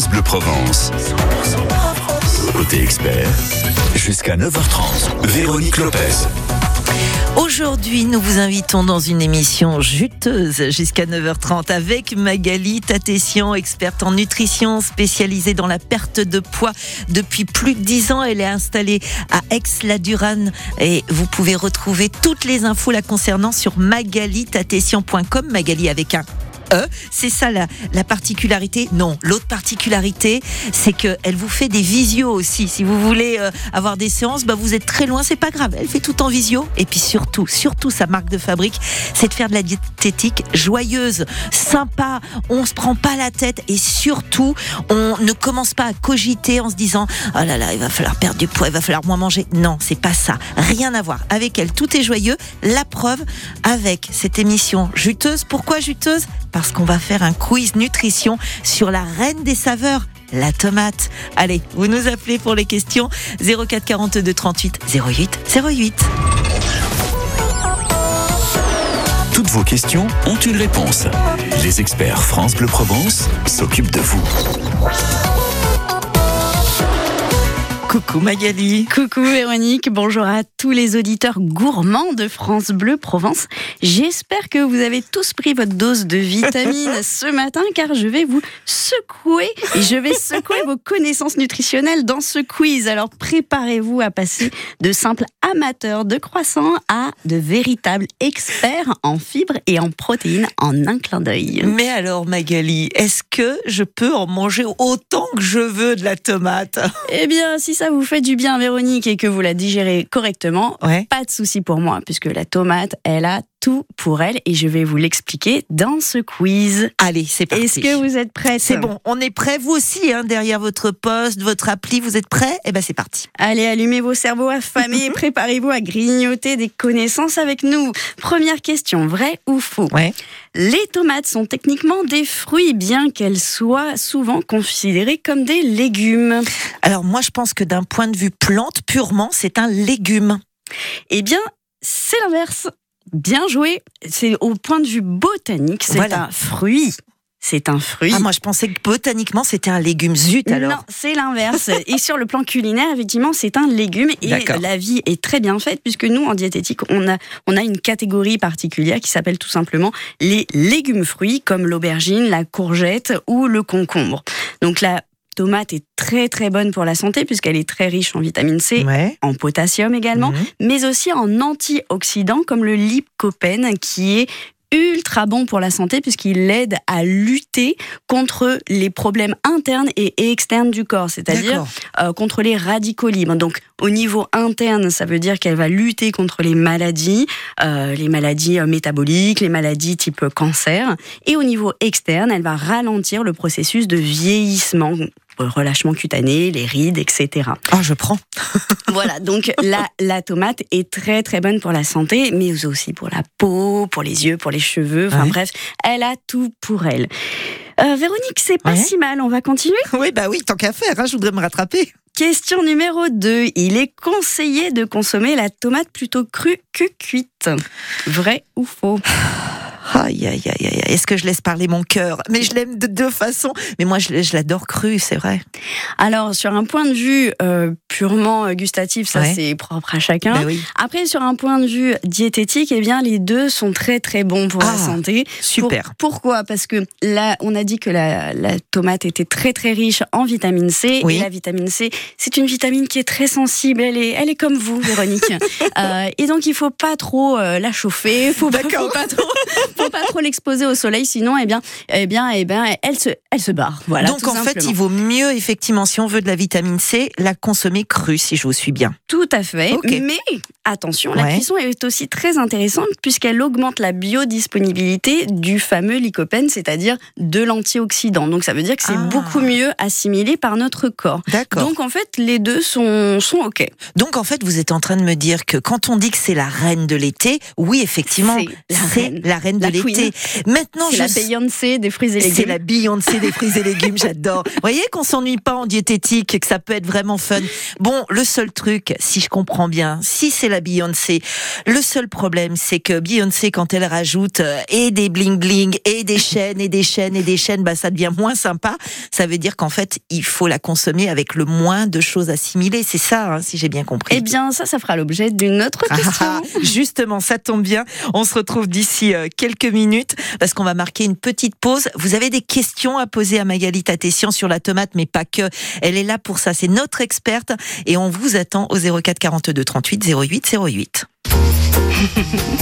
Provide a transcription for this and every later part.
France Bleu Provence. Côté expert, jusqu'à 9h30, Véronique Lopez. Aujourd'hui, nous vous invitons dans une émission juteuse jusqu'à 9h30 avec Magali Tatessian, experte en nutrition spécialisée dans la perte de poids. Depuis plus de 10 ans, elle est installée à Aix-la-Durane et vous pouvez retrouver toutes les infos la concernant sur magalitatessian.com, Magali avec un E. C'est ça la, la particularité. Non, l'autre particularité, c'est qu'elle vous fait des visios aussi. Si vous voulez euh, avoir des séances, bah vous êtes très loin, c'est pas grave. Elle fait tout en visio. Et puis surtout, surtout sa marque de fabrique, c'est de faire de la diététique joyeuse, sympa. On se prend pas la tête et surtout, on ne commence pas à cogiter en se disant oh là là, il va falloir perdre du poids, il va falloir moins manger. Non, c'est pas ça. Rien à voir. Avec elle, tout est joyeux. La preuve avec cette émission juteuse. Pourquoi juteuse? Qu'on va faire un quiz nutrition sur la reine des saveurs, la tomate. Allez, vous nous appelez pour les questions 04 42 38 08 08. Toutes vos questions ont une réponse. Les experts France Bleu Provence s'occupent de vous. Coucou Magali. Coucou Véronique, bonjour à tous les auditeurs gourmands de France Bleu Provence. J'espère que vous avez tous pris votre dose de vitamines ce matin car je vais vous secouer et je vais secouer vos connaissances nutritionnelles dans ce quiz. Alors préparez-vous à passer de simples amateurs de croissants à de véritables experts en fibres et en protéines en un clin d'œil. Mais alors Magali, est-ce que je peux en manger autant que je veux de la tomate? Eh bien, si ça vous fait du bien, Véronique, et que vous la digérez correctement, Ouais. pas de souci pour moi, puisque la tomate, elle a tout pour elle, et je vais vous l'expliquer dans ce quiz. Allez, c'est parti. Est-ce que vous êtes prête C'est bon, on est prêt. Vous aussi, hein, derrière votre poste, votre appli, vous êtes prêts? Eh ben, c'est parti. Allez, allumez vos cerveaux affamés et préparez-vous à grignoter des connaissances avec nous. Première question, vrai ou faux? Ouais. Les tomates sont techniquement des fruits, bien qu'elles soient souvent considérées comme des légumes. Alors moi, je pense que d'un point de vue plante purement, c'est un légume. Eh bien, c'est l'inverse. Bien joué. C'est au point de vue botanique, c'est Voilà. un fruit. C'est un fruit. Ah, moi, je pensais que botaniquement, c'était un légume. Zut, alors. Non, c'est l'inverse. et sur le plan culinaire, effectivement, c'est un légume. Et la vie est très bien faite, puisque nous, en diététique, on a, on a une catégorie particulière qui s'appelle tout simplement les légumes fruits, comme l'aubergine, la courgette ou le concombre. Donc la tomate est très très bonne pour la santé, puisqu'elle est très riche en vitamine C, Ouais. en potassium également, Mhm. mais aussi en antioxydants comme le lycopène qui est ultra bon pour la santé puisqu'il aide à lutter contre les problèmes internes et externes du corps, c'est-à-dire euh, contre les radicaux libres. Donc au niveau interne, ça veut dire qu'elle va lutter contre les maladies, euh, les maladies euh, métaboliques, les maladies type cancer. Et au niveau externe, elle va ralentir le processus de vieillissement, euh, relâchement cutané, les rides, etc. Ah, je prends. Voilà, donc la, la tomate est très très bonne pour la santé, mais aussi pour la peau, pour les yeux, pour les cheveux, enfin Ouais. bref, elle a tout pour elle. Euh, Véronique, c'est pas Ouais. si mal, on va continuer? Oui, bah oui, tant qu'à faire, hein, je voudrais me rattraper. Question numéro 2. Il est conseillé de consommer la tomate plutôt crue que cuite. Vrai ou faux? Aïe, aïe, aïe, aïe. Est-ce que je laisse parler mon cœur? Mais je l'aime de deux façons. Mais moi, je, je l'adore crue, c'est vrai. Alors, sur un point de vue euh, purement gustatif, ça Ouais. c'est propre à chacun. Bah oui. Après, sur un point de vue diététique, eh bien, les deux sont très très bons pour la Ah, santé. Super. Pour- pourquoi? Parce que là, on a dit que la, la tomate était très très riche en vitamine C. Oui. Et la vitamine C, c'est une vitamine qui est très sensible. Elle est, elle est comme vous, Véronique. Euh, et donc, il faut pas trop euh, la chauffer. Faut faut pas trop, faut pas trop l'exposer au soleil, sinon, eh bien, eh bien, eh bien, elle se, elle se barre. Voilà. Donc, en fait, il vaut mieux, effectivement, si on veut de la vitamine C, la consommer crue, si je vous suis bien. Tout à fait. Mais attention, la cuisson est aussi très intéressante puisqu'elle augmente la biodisponibilité du fameux lycopène, c'est-à-dire de l'antioxydant. Donc ça veut dire que c'est Ah. beaucoup mieux assimilé par notre corps. D'accord. Donc, Donc en fait, les deux sont, sont OK. en fait, vous êtes en train de me dire que quand on dit que c'est la reine de l'été, oui, effectivement, C'est la reine. la reine de l'été. Maintenant, C'est je la Beyoncé des fruits et c'est légumes. la Beyoncé des fruits et légumes, j'adore. Vous voyez qu'on s'ennuie pas en diététique, que ça peut être vraiment fun. Bon, le seul truc, si je comprends bien, si c'est la Beyoncé, le seul problème, c'est que Beyoncé, quand elle rajoute euh, et des bling bling, et des chaînes, et des chaînes, et des chaînes, bah ça devient moins sympa. Ça veut dire qu'en fait, il faut la consommer avec le moins de choses assimilées. C'est ça, hein, si j'ai bien compris. Eh bien, ça, ça fera l'objet d'une autre Ah, question. ah, ah. Justement, ça tombe bien. On se retrouve d'ici euh, quelques minutes parce qu'on va marquer une petite pause. Vous avez des questions à poser à Magali Tatessian sur la tomate, mais pas que. Elle est là pour ça. C'est notre experte et on vous attend au 04 42 38 08 08.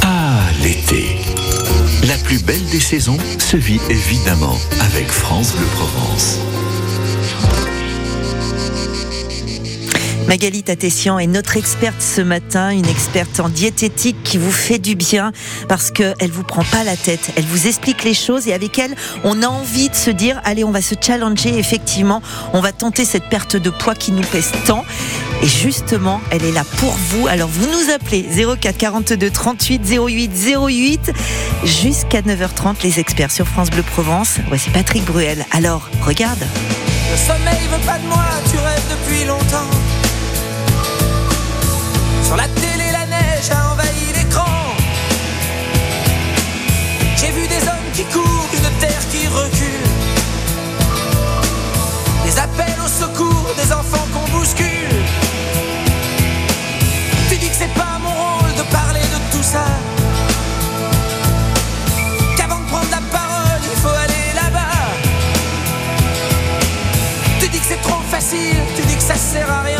Ah, l'été. La plus belle des saisons se vit évidemment avec France Bleu Provence. Magali Tatessian est notre experte ce matin, une experte en diététique qui vous fait du bien parce qu'elle vous prend pas la tête, elle vous explique les choses et avec elle, on a envie de se dire, allez, on va se challenger, effectivement, on va tenter cette perte de poids qui nous pèse tant. Et justement, elle est là pour vous. Alors vous nous appelez 04 42 38 08 08 jusqu'à 9h30 les experts sur France Bleu Provence. Voici Patrick Bruel. Alors, regarde. Le sommeil veut pas de moi, tu rêves depuis longtemps. Sur la télé, la neige a envahi l'écran. J'ai vu des hommes qui courent, une terre qui recule. Des appels au secours, des enfants qu'on bouscule. Tu dis que c'est pas mon rôle de parler de tout ça. Qu'avant de prendre la parole, il faut aller là-bas. Tu dis que c'est trop facile, tu dis que ça sert à rien.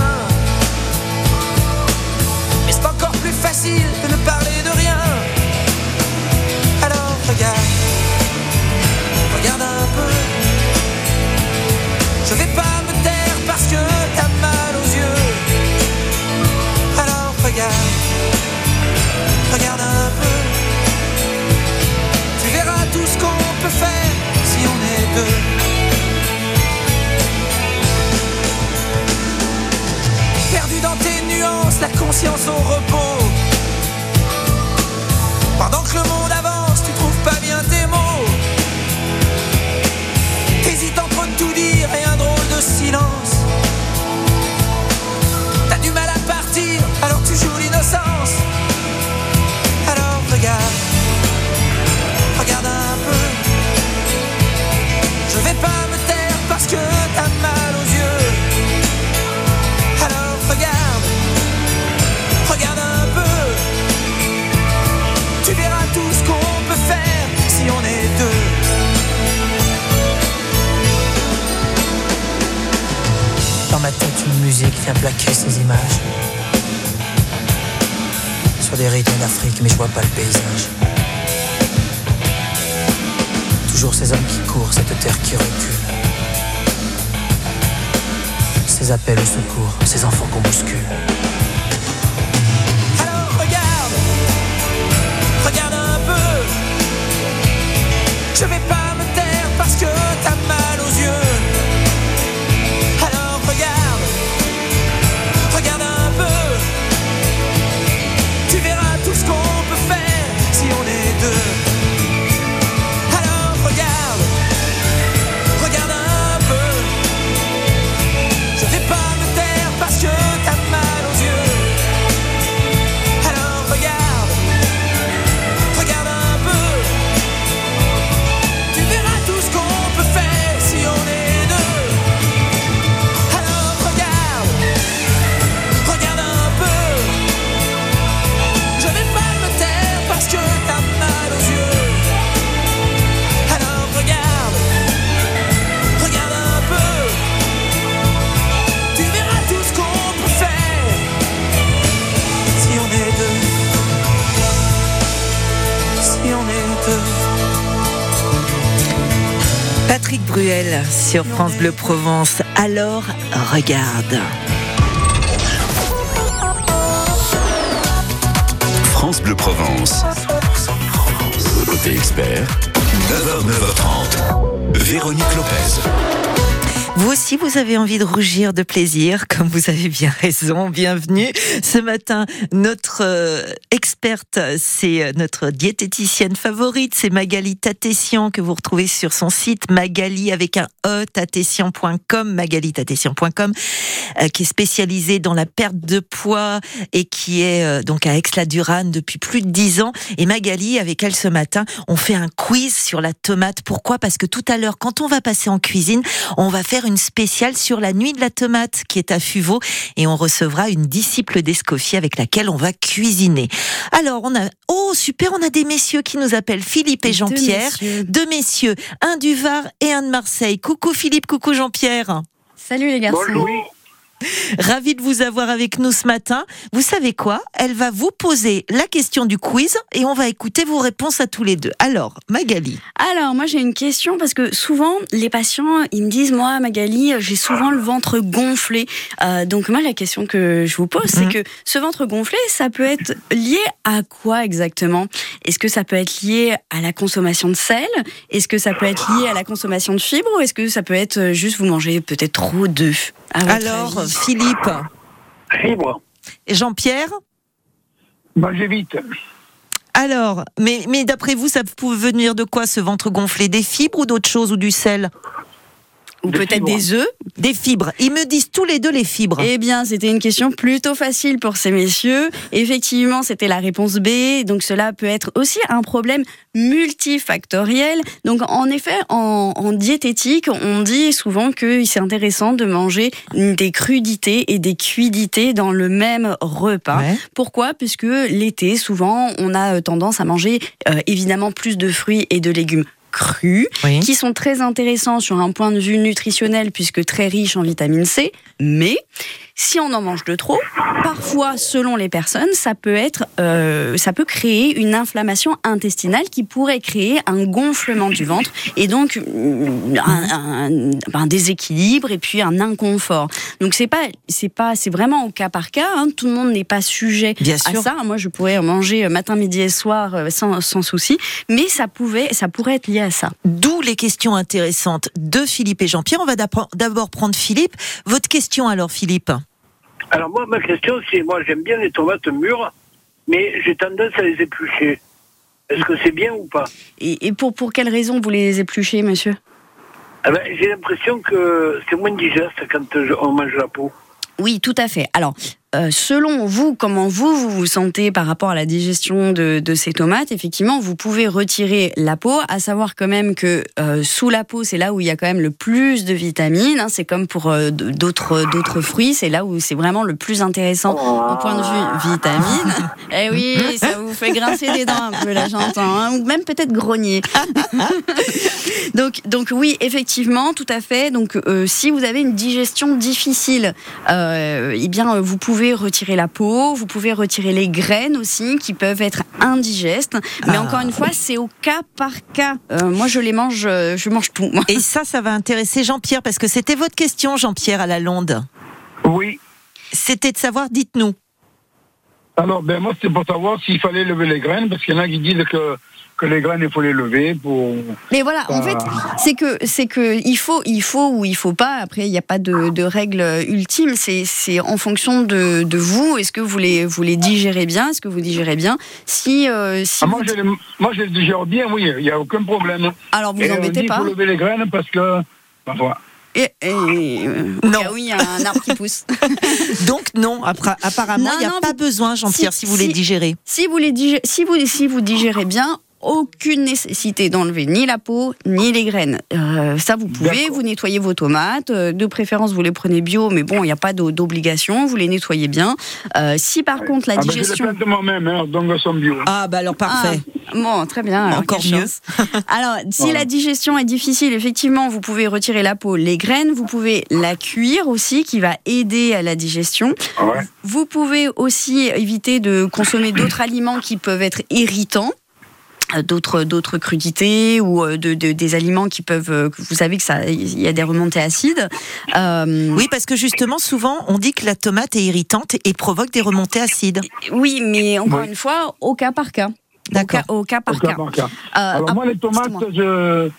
Musique vient plaquer ces images. Sur des rythmes d'Afrique, mais je vois pas le paysage. Toujours ces hommes qui courent, cette terre qui recule. Ces appels au secours, ces enfants qu'on bouscule. Alors regarde, regarde un peu. Je vais pas me taire parce que t'as mal aux yeux. Sur France Bleu Provence. Alors, regarde. France Bleu Provence. Côté expert, 9h, 9h30. Véronique Lopez. Vous aussi, vous avez envie de rougir de plaisir, comme vous avez bien raison. Bienvenue. Ce matin, notre euh, experte, c'est euh, notre diététicienne favorite, c'est Magali Tatessian, que vous retrouvez sur son site Magali avec un E, tatessian.com, magalitatessian.com, euh, qui est spécialisée dans la perte de poids et qui est euh, donc à Aix-la-Durane depuis plus de dix ans. Et Magali, avec elle ce matin, on fait un quiz sur la tomate. Pourquoi? Parce que tout à l'heure, quand on va passer en cuisine, on va faire spéciale sur la nuit de la tomate qui est à Fuveau et on recevra une disciple d'Escoffier avec laquelle on va cuisiner. Alors, on a, oh super, on a des messieurs qui nous appellent Philippe et Jean-Pierre. Deux messieurs, un du Var et un de Marseille. Coucou Philippe, coucou Jean-Pierre. Salut les garçons. Ravi de vous avoir avec nous ce matin. Vous savez quoi? Elle va vous poser la question du quiz et on va écouter vos réponses à tous les deux. Alors, Magali. Alors, moi j'ai une question parce que souvent les patients ils me disent Moi, Magali, j'ai souvent le ventre gonflé. Euh, donc, moi la question que je vous pose, Mhm. c'est que ce ventre gonflé, ça peut être lié à quoi exactement? Est-ce que ça peut être lié à la consommation de sel? Est-ce que ça peut être lié à la consommation de fibres? Ou est-ce que ça peut être euh, juste vous mangez peut-être trop d'œufs Alors, avis Philippe et Jean-Pierre Bah, j'évite. Alors, mais, mais d'après vous, ça peut venir de quoi ce ventre gonflé? Des fibres ou d'autres choses ou du sel? Ou Des peut-être des œufs Des fibres. Ils me disent tous les deux les fibres. Eh bien, c'était une question plutôt facile pour ces messieurs. Effectivement, c'était la réponse B. Donc, cela peut être aussi un problème multifactoriel. Donc, en effet, en, en diététique, on dit souvent que c'est intéressant de manger des crudités et des cuidités dans le même repas. Ouais. Pourquoi? Puisque l'été, souvent, on a tendance à manger euh, évidemment plus de fruits et de légumes crus Oui. qui sont très intéressants sur un point de vue nutritionnel puisque très riches en vitamine C, mais si on en mange de trop, parfois, selon les personnes, ça peut être, euh, ça peut créer une inflammation intestinale qui pourrait créer un gonflement du ventre et donc mm, un, un- un déséquilibre et puis un inconfort. Donc c'est pas, c'est pas, c'est vraiment au cas par cas. hein. Tout le monde n'est pas sujet Bien à sûr. ça. Moi, je pourrais manger euh, matin, midi et soir euh, sans, sans souci, mais ça pouvait, ça pourrait être lié à ça. D'où les questions intéressantes de Philippe et Jean-Pierre. On va d'abord prendre Philippe. Votre question alors, Philippe? Alors, moi, ma question, c'est moi, j'aime bien les tomates mûres, mais j'ai tendance à les éplucher. Est-ce que c'est bien ou pas? Et, et pour, pour quelle raison vous les épluchez, monsieur? Ah ben, J'ai l'impression que c'est moins digeste quand je- on mange la peau. Oui, tout à fait. Alors, euh, selon vous, comment vous, vous vous sentez par rapport à la digestion de, de ces tomates, effectivement, vous pouvez retirer la peau, à savoir quand même que euh, sous la peau, c'est là où il y a quand même le plus de vitamines. hein. c'est comme pour euh, d'autres d'autres fruits, c'est là où c'est vraiment le plus intéressant au point de vue vitamines. Eh oui, ça vous fait grincer des dents un peu, là, j'entends. hein, ou même peut-être grogner. donc, donc oui, effectivement, tout à fait. Donc, euh, si vous avez une digestion difficile, euh, eh bien, vous pouvez retirer la peau, vous pouvez retirer les graines aussi, qui peuvent être indigestes. Mais Ah. encore une fois, c'est au cas par cas. Euh, moi, je les mange, je mange tout. moi. Et ça, ça va intéresser Jean-Pierre parce que c'était votre question, Jean-Pierre, à la Londe. Oui. C'était de savoir, dites-nous. Alors, ben moi, c'est pour savoir s'il fallait lever les graines, parce qu'il y en a qui disent que, que les graines, il faut les lever pour... Mais voilà, en fait, c'est que c'est que il faut, il faut ou il faut pas. Après, il n'y a pas de, de règle ultime. C'est c'est en fonction de, de vous. Est-ce que vous les vous les digérez bien? Est-ce que vous digérez bien? Si euh, si Ah, moi, vous- je les, moi, je les digère bien, oui, il n'y a aucun problème. alors vous Et on embêtez pas. faut lever les graines parce que... ben, voilà. Et, et, euh, Non. ah oui, il y a un arbre qui pousse. Donc non, apparemment, Non, il n'y a non, pas vous- besoin, Jean-Pierre, si, si- vous les digérez. si vous les digérez, si vous si vous digérez bien. Aucune nécessité d'enlever ni la peau ni les graines. Euh, ça, vous pouvez. Vous nettoyez vos tomates. euh, De préférence, vous les prenez bio, mais bon, il n'y a pas d'o- d'obligation. Vous les nettoyez bien. Euh, si par contre la Ah, ben, je les digestion. plante moi-même, hein, donc elles sont bio. Ah, bah alors parfait. Ah, bon, très bien. alors, Encore mieux. Alors, si Voilà. la digestion est difficile, effectivement, vous pouvez retirer la peau, les graines, vous pouvez la cuire aussi, qui va aider à la digestion. Ouais. Vous pouvez aussi éviter de consommer d'autres aliments qui peuvent être irritants d'autres d'autres crudités ou euh, de, de- des aliments qui peuvent euh, vous savez que ça il y a des remontées acides Euh, Oui, parce que justement, souvent, on dit que la tomate est irritante et provoque des remontées acides. oui mais encore Oui. une fois au cas par cas Au D'accord. cas- au cas par Au cas cas par cas. Euh, Alors ah, moi, les tomates, je,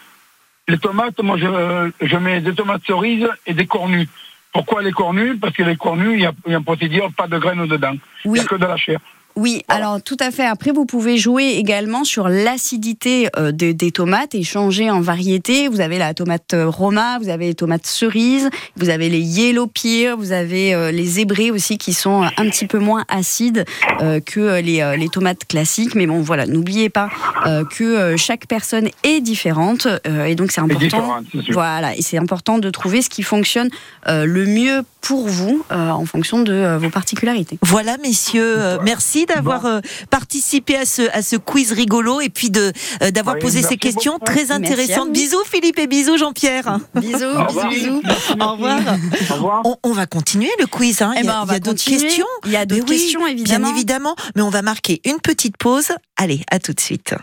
les tomates, moi, je, je mets des tomates cerises et des cornues. Pourquoi les cornues? Parce que les cornues, il y a, il y a un procédure, pas de graines dedans. Il Oui. n'y a que de la chair. Oui, Voilà. alors tout à fait. Après, vous pouvez jouer également sur l'acidité euh, des, des tomates et changer en variété. Vous avez la tomate euh, Roma, vous avez les tomates cerises, vous avez les yellow pear, vous avez euh, les zébrés aussi qui sont un petit peu moins acides euh, que les, euh, les tomates classiques. Mais bon, voilà, n'oubliez pas euh, que chaque personne est différente euh, et donc c'est C'est important. Voilà, et c'est important de trouver ce qui fonctionne euh, le mieux pour vous euh, en fonction de euh, vos particularités. Voilà, messieurs, euh, merci d'avoir euh, participé à ce, à ce quiz rigolo et puis de euh, d'avoir Oui, posé ces questions beaucoup. très intéressantes. Bisous Philippe et bisous Jean-Pierre. Bisous, Au revoir. bisous, bisous. Au revoir. Au revoir. On, on va continuer le quiz. Hein. Eh il y ben, a, il y a d'autres questions. Il y a d'autres oui, questions, évidemment. Bien évidemment, mais on va marquer une petite pause. Allez, à tout de suite.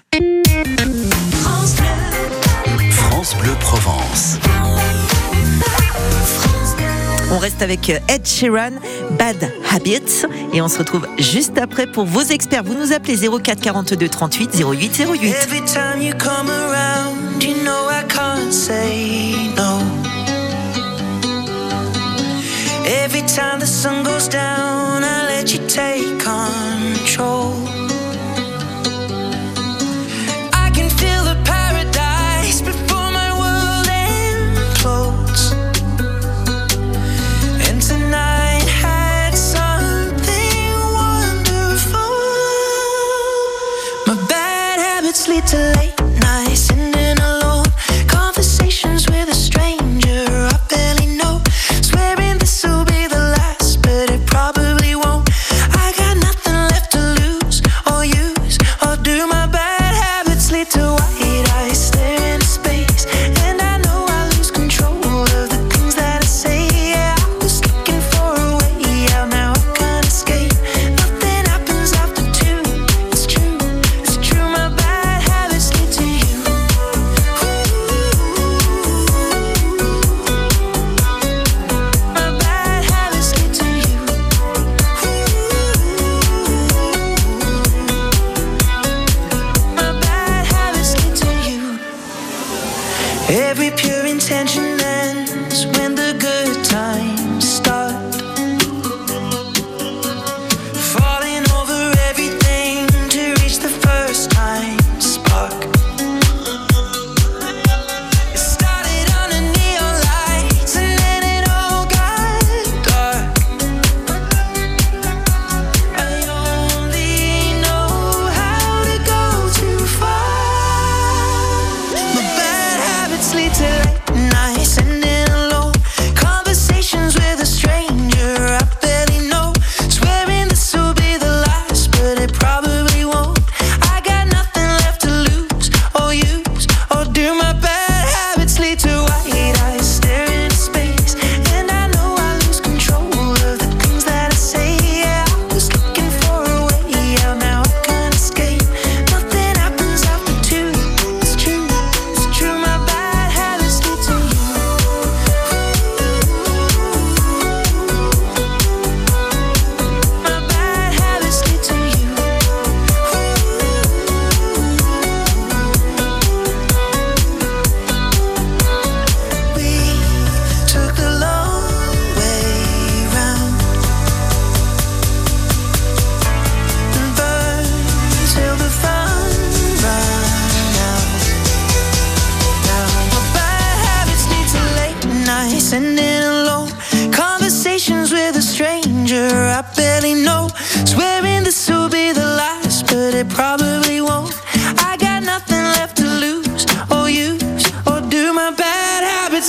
France Bleu Provence. On reste avec Ed Sheeran, Bad Habits, et on se retrouve juste après pour vos experts. Vous nous appelez 04 42 38 08 08. Every time you come around, you know I can't say no. Every time the sun goes down, I let you take control.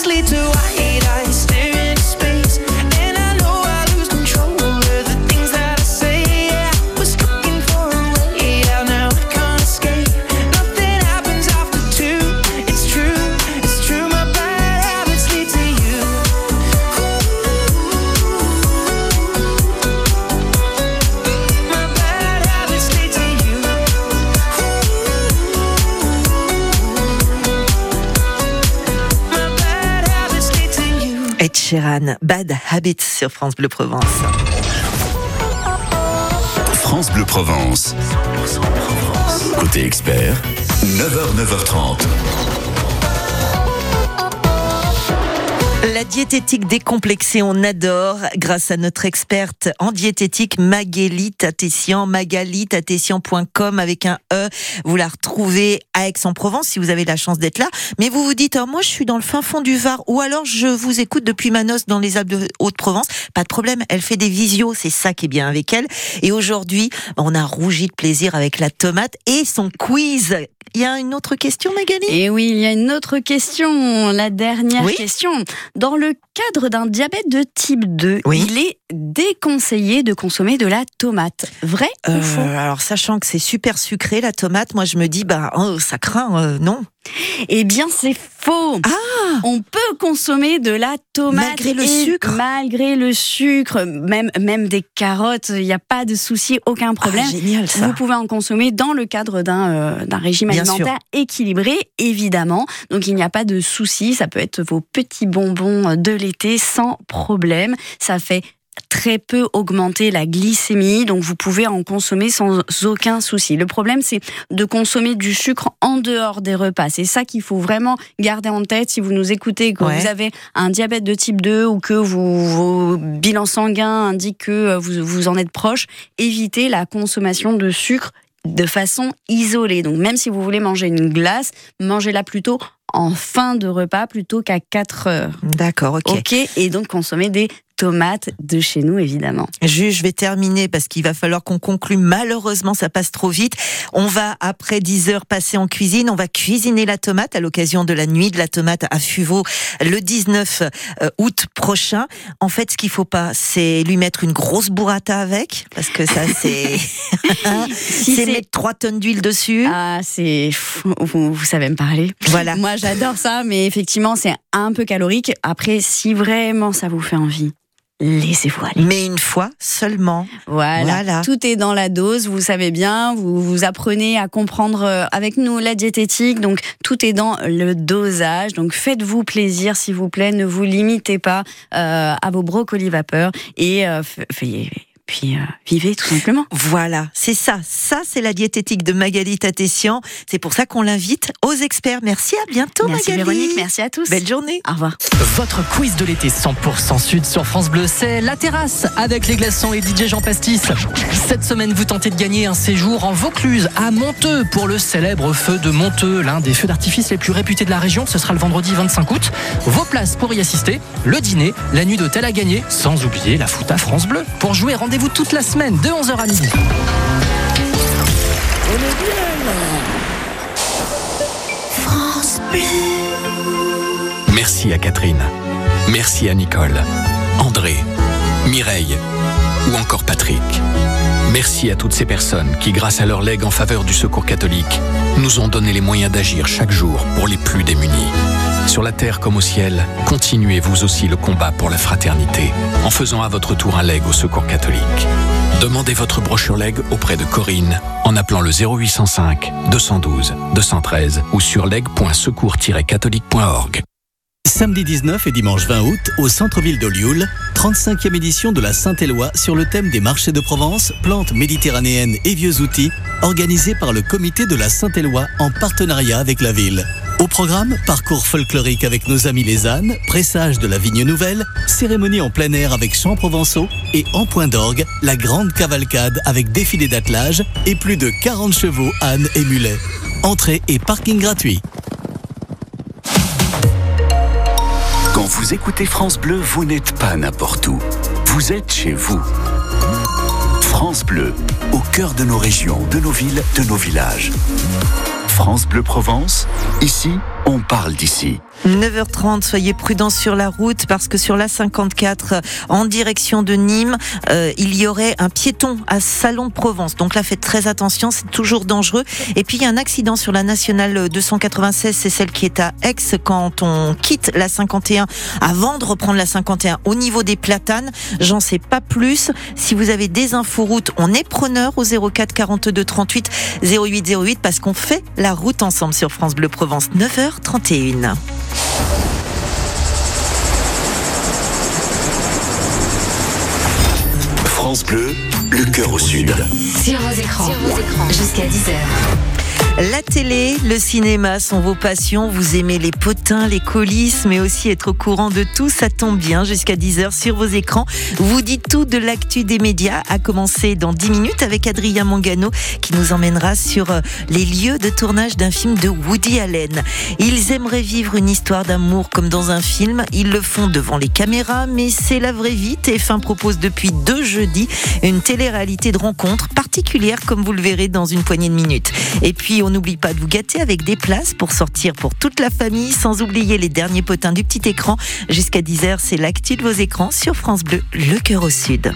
Lead to Sheeran, Bad Habits sur France Bleu Provence. France Bleu Provence. Côté expert, 9h, 9h30. La diététique décomplexée, on adore grâce à notre experte en diététique Magali Tatessian, magalitatessian.com avec un E. Vous la retrouvez à Aix-en-Provence si vous avez la chance d'être là. Mais vous vous dites, oh, moi je suis dans le fin fond du Var ou alors je vous écoute depuis Manos dans les Alpes de Haute-Provence. Pas de problème, elle fait des visios, c'est ça qui est bien avec elle. Et aujourd'hui, on a rougi de plaisir avec la tomate et son quiz. Il y a une autre question Magali? Et oui, il y a une autre question, la dernière Oui. question. Dans le cadre d'un diabète de type 2, Oui. il est déconseillé de consommer de la tomate. Vrai ou Euh, faux? alors sachant que c'est super sucré la tomate, moi je me dis bah oh, ça craint euh, non. Eh bien, c'est faux. Ah On peut consommer de la tomate Malgré le et sucre malgré le sucre, même même des carottes, il n'y a pas de souci, aucun problème. Ah, génial ça. Vous pouvez en consommer dans le cadre d'un euh, d'un régime Bien alimentaire équilibré, évidemment. Donc il n'y a pas de souci. Ça peut être vos petits bonbons de l'été sans problème. Ça fait très peu augmenter la glycémie, donc vous pouvez en consommer sans aucun souci. Le problème, c'est de consommer du sucre en dehors des repas. C'est ça qu'il faut vraiment garder en tête si vous nous écoutez, que Ouais. vous avez un diabète de type 2 ou que vous, vos bilans sanguins indiquent que euh, vous, vous en êtes proche. Évitez la consommation de sucre de façon isolée. Donc même si vous voulez manger une glace, mangez-la plutôt en fin de repas plutôt qu'à 4 heures. D'accord, ok. Ok, et donc consommer des tomates de chez nous, évidemment. Juge, je vais terminer parce qu'il va falloir qu'on conclue. Malheureusement, ça passe trop vite. On va, après 10 heures, passer en cuisine. On va cuisiner la tomate à l'occasion de la nuit de la tomate à Fuveau le 19 euh, août prochain. En fait, ce qu'il faut pas, c'est lui mettre une grosse burrata avec parce que ça, c'est, Si c'est mettre 3 tonnes d'huile dessus. Ah, c'est. vous savez me parler. Voilà. Moi, j'adore ça, mais effectivement, c'est un peu calorique. Après, si vraiment ça vous fait envie, laissez-vous aller. Mais une fois seulement. Voilà. Voilà. Tout est dans la dose, vous savez bien. Vous, vous apprenez à comprendre euh, avec nous la diététique. Donc, tout est dans le dosage. Donc, faites-vous plaisir, s'il vous plaît. Ne vous limitez pas euh, à vos brocolis vapeur. Et euh, puis, euh, vivez tout simplement. Voilà, c'est ça. Ça, c'est la diététique de Magali Tatessian. C'est pour ça qu'on l'invite aux experts. Merci, à bientôt, merci Magali. Véronique, merci à tous. Belle journée. Au revoir. Votre quiz de l'été 100% sud sur France Bleu, c'est la terrasse avec les glaçons et DJ Jean Pastis. Cette semaine, vous tentez de gagner un séjour en Vaucluse à Monteux pour le célèbre feu de Monteux, l'un des feux d'artifice les plus réputés de la région. Ce sera le vendredi 25 août. Vos places pour y assister, le dîner, la nuit d'hôtel à gagner, sans oublier la foot à France Bleu. Pour jouer, rendez-vous toute la semaine de 11h à midi. Merci à Catherine. Merci à Nicole, André, Mireille ou encore Patrick. Merci à toutes ces personnes qui, grâce à leur legs en faveur du secours catholique, nous ont donné les moyens d'agir chaque jour pour les plus démunis. Sur la terre comme au ciel, continuez vous aussi le combat pour la fraternité en faisant à votre tour un leg au secours catholique. Demandez votre brochure leg auprès de Corinne en appelant le 0805 212 213 ou sur leg.secours-catholique.org. Samedi 19 et dimanche 20 août, au centre-ville d'Olioul, 35e édition de la Saint-Éloi sur le thème des marchés de Provence, plantes méditerranéennes et vieux outils, organisé par le comité de la Saint-Éloi en partenariat avec la ville. Au programme, parcours folklorique avec nos amis les ânes, pressage de la vigne nouvelle, cérémonie en plein air avec chants provençaux et en point d'orgue, la grande cavalcade avec défilé d'attelage et plus de 40 chevaux, ânes et mulets. Entrée et parking gratuit. Quand vous écoutez France Bleu, vous n'êtes pas n'importe où. Vous êtes chez vous. France Bleu, au cœur de nos régions, de nos villes, de nos villages. France Bleu Provence, ici, on parle d'ici. 9h30, soyez prudents sur la route parce que sur la 54 euh, en direction de Nîmes, euh, il y aurait un piéton à Salon Provence. Donc là, faites très attention, c'est toujours dangereux. Et puis il y a un accident sur la nationale 296, c'est celle qui est à Aix quand on quitte la 51 avant de reprendre la 51 au niveau des platanes. J'en sais pas plus. Si vous avez des infos routes, on est preneur au 04 42 38 08 08 parce qu'on fait la route ensemble sur France Bleu Provence. 9h31. France Bleu, le cœur au sud. Sur vos écrans, jusqu'à 10h. La télé, le cinéma sont vos passions. Vous aimez les potins, les coulisses, mais aussi être au courant de tout. Ça tombe bien jusqu'à 10h sur vos écrans. Vous dites tout de l'actu des médias, à commencer dans 10 minutes avec Adrien Mangano qui nous emmènera sur euh, les lieux de tournage d'un film de Woody Allen. Ils aimeraient vivre une histoire d'amour comme dans un film. Ils le font devant les caméras, mais c'est la vraie vie. TF1 propose depuis deux jeudis une télé-réalité de rencontre particulière, comme vous le verrez dans une poignée de minutes. Et puis, on n'oublie pas de vous gâter avec des places pour sortir pour toute la famille, sans oublier les derniers potins du petit écran. Jusqu'à 10h, c'est l'actu de vos écrans sur France Bleu, le cœur au sud.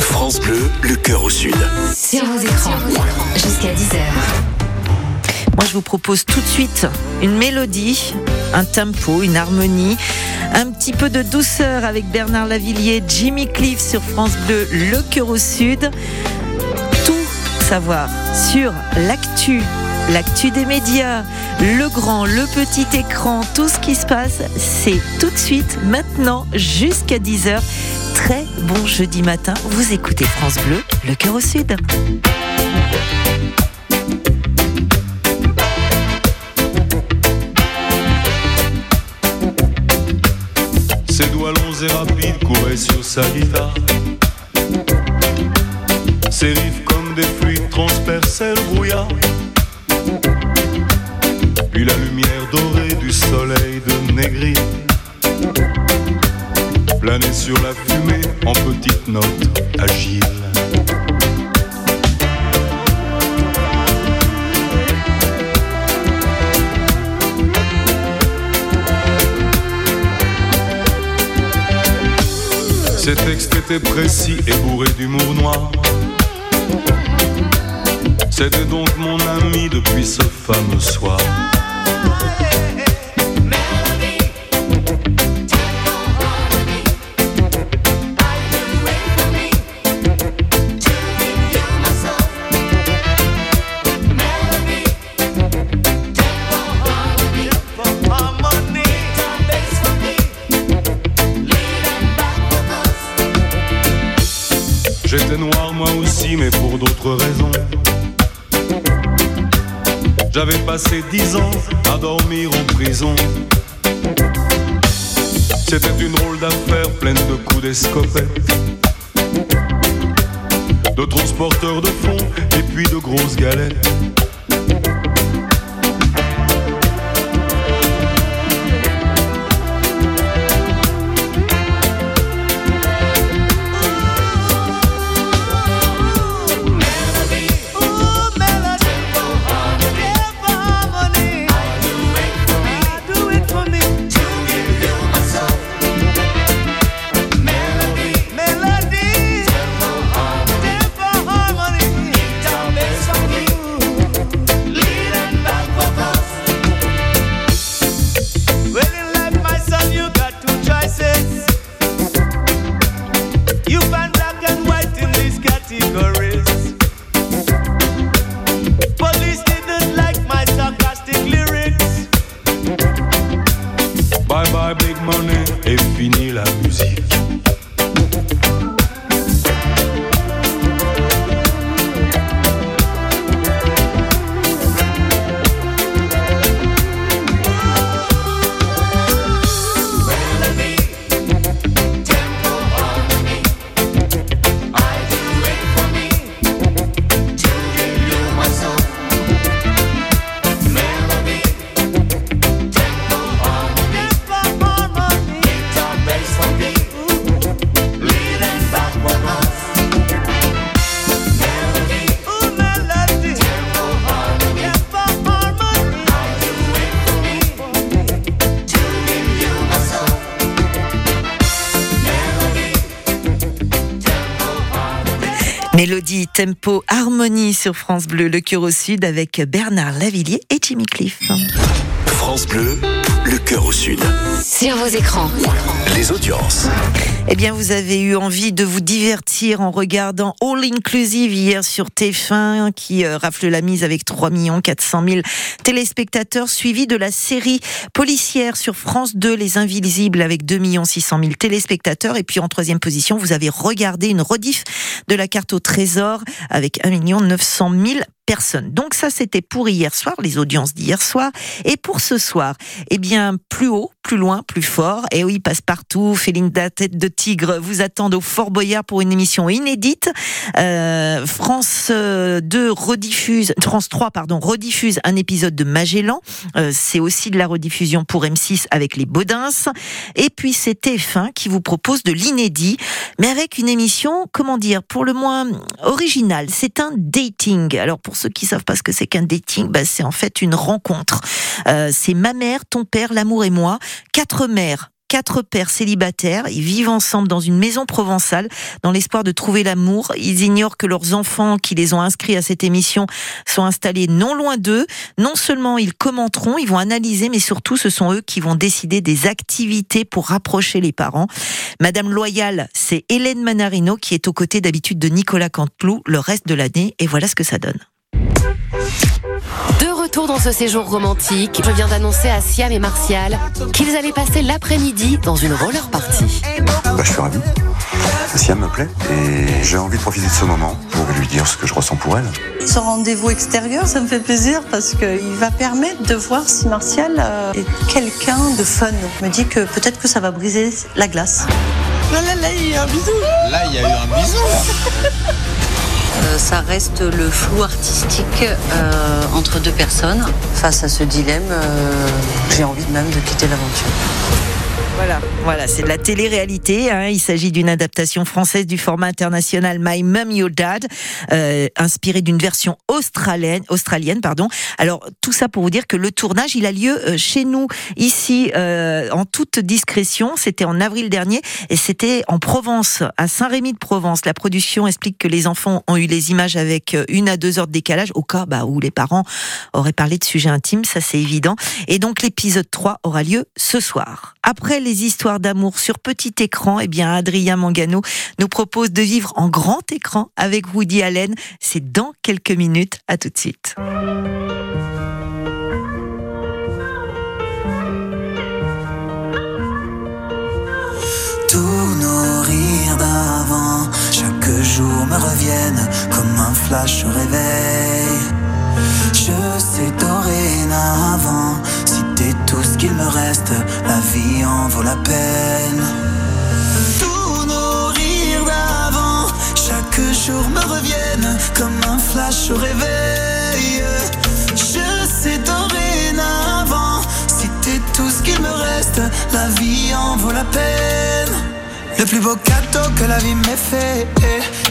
France Bleu, le cœur au sud. Sur vos écrans, jusqu'à 10h. Moi, je vous propose tout de suite une mélodie, un tempo, une harmonie, un petit peu de douceur avec Bernard Lavillier, Jimmy Cliff sur France Bleu, le cœur au sud. Savoir sur l'actu, l'actu des médias, le grand, le petit écran, tout ce qui se passe, c'est tout de suite, maintenant, jusqu'à 10h. Très bon jeudi matin, vous écoutez France Bleu, le cœur au sud. Doigts longs et rapides sur. Précis et bourrés d'humour noir. C'était donc mon ami depuis ce fameux soir. Passé dix ans à dormir en prison. C'était une drôle d'affaire pleine de coups d'escopette, de transporteurs de fonds et puis de grosses galettes. Mélodie, tempo, harmonie sur France Bleu, le cœur au sud avec Bernard Lavillier et Jimmy Cliff. France Bleu, le cœur au sud. Sur vos écrans, Les audiences. Eh bien, vous avez eu envie de vous divertir en regardant All Inclusive hier sur TF1 qui euh, rafle la mise avec 3 400 000 téléspectateurs, suivi de la série policière sur France 2, Les Invisibles avec 2 600 000 téléspectateurs. Et puis en troisième position, vous avez regardé une rediff de la carte au trésor avec 1 900 000 Donc ça, c'était pour hier soir, les audiences d'hier soir. Et pour ce soir, eh bien, plus haut, plus loin, plus fort. Et oui, passe partout. Féline de tête de tigre vous attendent au Fort Boyard pour une émission inédite. Euh, France 2 rediffuse, France 3, pardon, rediffuse un épisode de Magellan. Euh, c'est aussi de la rediffusion pour M6 avec les Baudins. Et puis c'est TF1 qui vous propose de l'inédit, mais avec une émission, comment dire, pour le moins originale. C'est un dating. Alors pour ceux qui savent pas ce que c'est qu'un dating, bah, c'est en fait une rencontre. Euh, c'est ma mère, ton père, l'amour et moi. Quatre mères quatre pères célibataires. Ils vivent ensemble dans une maison provençale dans l'espoir de trouver l'amour. Ils ignorent que leurs enfants qui les ont inscrits à cette émission sont installés non loin d'eux. Non seulement ils commenteront, ils vont analyser, mais surtout ce sont eux qui vont décider des activités pour rapprocher les parents. Madame Loyal, c'est Hélène Manarino qui est aux côtés d'habitude de Nicolas Canteloup le reste de l'année. Et voilà ce que ça donne. Retour dans ce séjour romantique, je viens d'annoncer à Siam et Martial qu'ils allaient passer l'après-midi dans une roller party. Bah, je suis ravi. Siam me plaît et j'ai envie de profiter de ce moment pour lui dire ce que je ressens pour elle. Ce rendez-vous extérieur, ça me fait plaisir parce qu'il va permettre de voir si Martial euh, est quelqu'un de fun. Je me dis que peut-être que ça va briser la glace. Là, là, là, il y a eu un bisou. Là, il y a eu un bisou. Ça reste le flou artistique euh, entre deux personnes. Face à ce dilemme, euh, j'ai envie même de quitter l'aventure. Voilà, voilà, c'est de la télé-réalité. Hein. Il s'agit d'une adaptation française du format international My Mum Your Dad, euh, inspiré d'une version australienne. Australienne, pardon. Alors tout ça pour vous dire que le tournage, il a lieu euh, chez nous, ici, euh, en toute discrétion. C'était en avril dernier et c'était en Provence, à Saint-Rémy de Provence. La production explique que les enfants ont eu les images avec euh, une à deux heures de décalage, au cas bah, où les parents auraient parlé de sujets intimes, ça c'est évident. Et donc l'épisode 3 aura lieu ce soir. Après les histoires d'amour sur petit écran, eh bien Adrien Mangano nous propose de vivre en grand écran avec Woody Allen. C'est dans quelques minutes. À tout de suite. Tous nos rires d'avant, chaque jour me reviennent comme un flash réveil. Je sais la peine. Tous nos rires d'avant, chaque jour me reviennent comme un flash au réveil. Je sais dorénavant, si t'es tout ce qu'il me reste, la vie en vaut la peine. Le plus beau cadeau que la vie m'ait fait,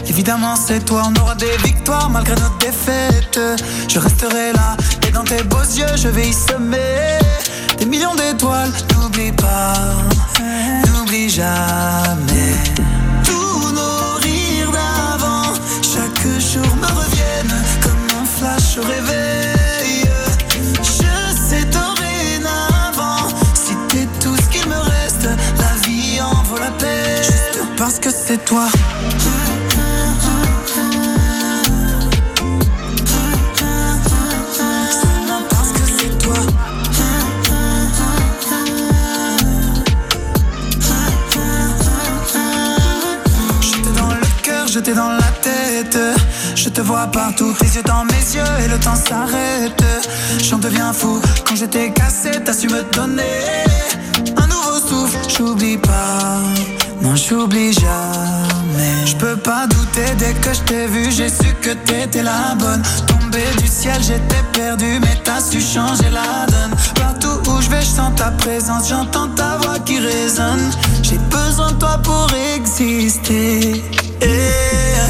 évidemment c'est toi. On aura des victoires malgré nos défaites. Je resterai là et dans tes beaux yeux je vais y semer des millions d'étoiles. N'oublie pas, n'oublie jamais. Tous nos rires d'avant, chaque jour me reviennent comme un flash au réveil. Je sais dorénavant, si t'es tout ce qu'il me reste, la vie en vaut la peine. Parce que c'est toi. J'étais dans la tête. Je te vois partout, tes yeux dans mes yeux et le temps s'arrête. J'en deviens fou quand j'étais cassé, t'as su me donner un nouveau souffle. J'oublie pas, non j'oublie jamais. Je peux pas douter dès que je t'ai vu, j'ai su que t'étais la bonne. Tombé du ciel, j'étais perdu, mais t'as su changer la donne. Partout où je vais, je sens ta présence, j'entends ta voix qui résonne. J'ai besoin de toi pour exister. Et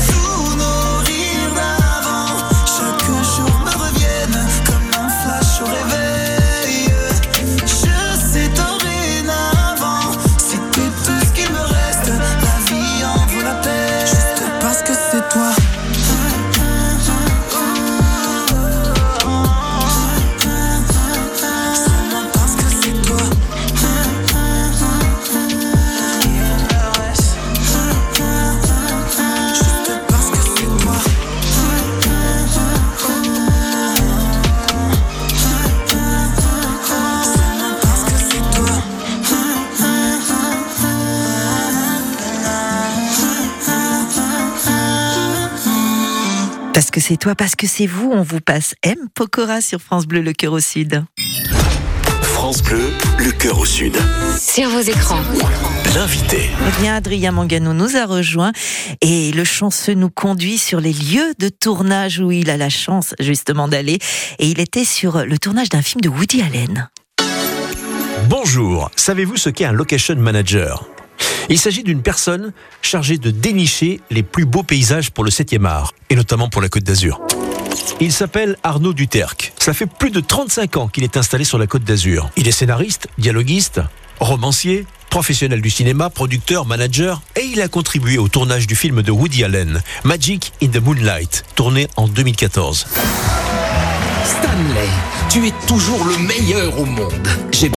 Parce que c'est toi, parce que c'est vous, on vous passe M. Pokora sur France Bleu, le cœur au sud. France Bleu, le cœur au sud. Sur vos écrans. L'invité. Eh bien, Adrien Mangano nous a rejoint et le chanceux nous conduit sur les lieux de tournage où il a la chance justement d'aller. Et il était sur le tournage d'un film de Woody Allen. Bonjour, savez-vous ce qu'est un location manager? Il s'agit d'une personne chargée de dénicher les plus beaux paysages pour le 7e art, et notamment pour la Côte d'Azur. Il s'appelle Arnaud Duterque. Ça fait plus de 35 ans qu'il est installé sur la Côte d'Azur. Il est scénariste, dialoguiste, romancier, professionnel du cinéma, producteur, manager, et il a contribué au tournage du film de Woody Allen, Magic in the Moonlight, tourné en 2014. Stanley, tu es toujours le meilleur au monde.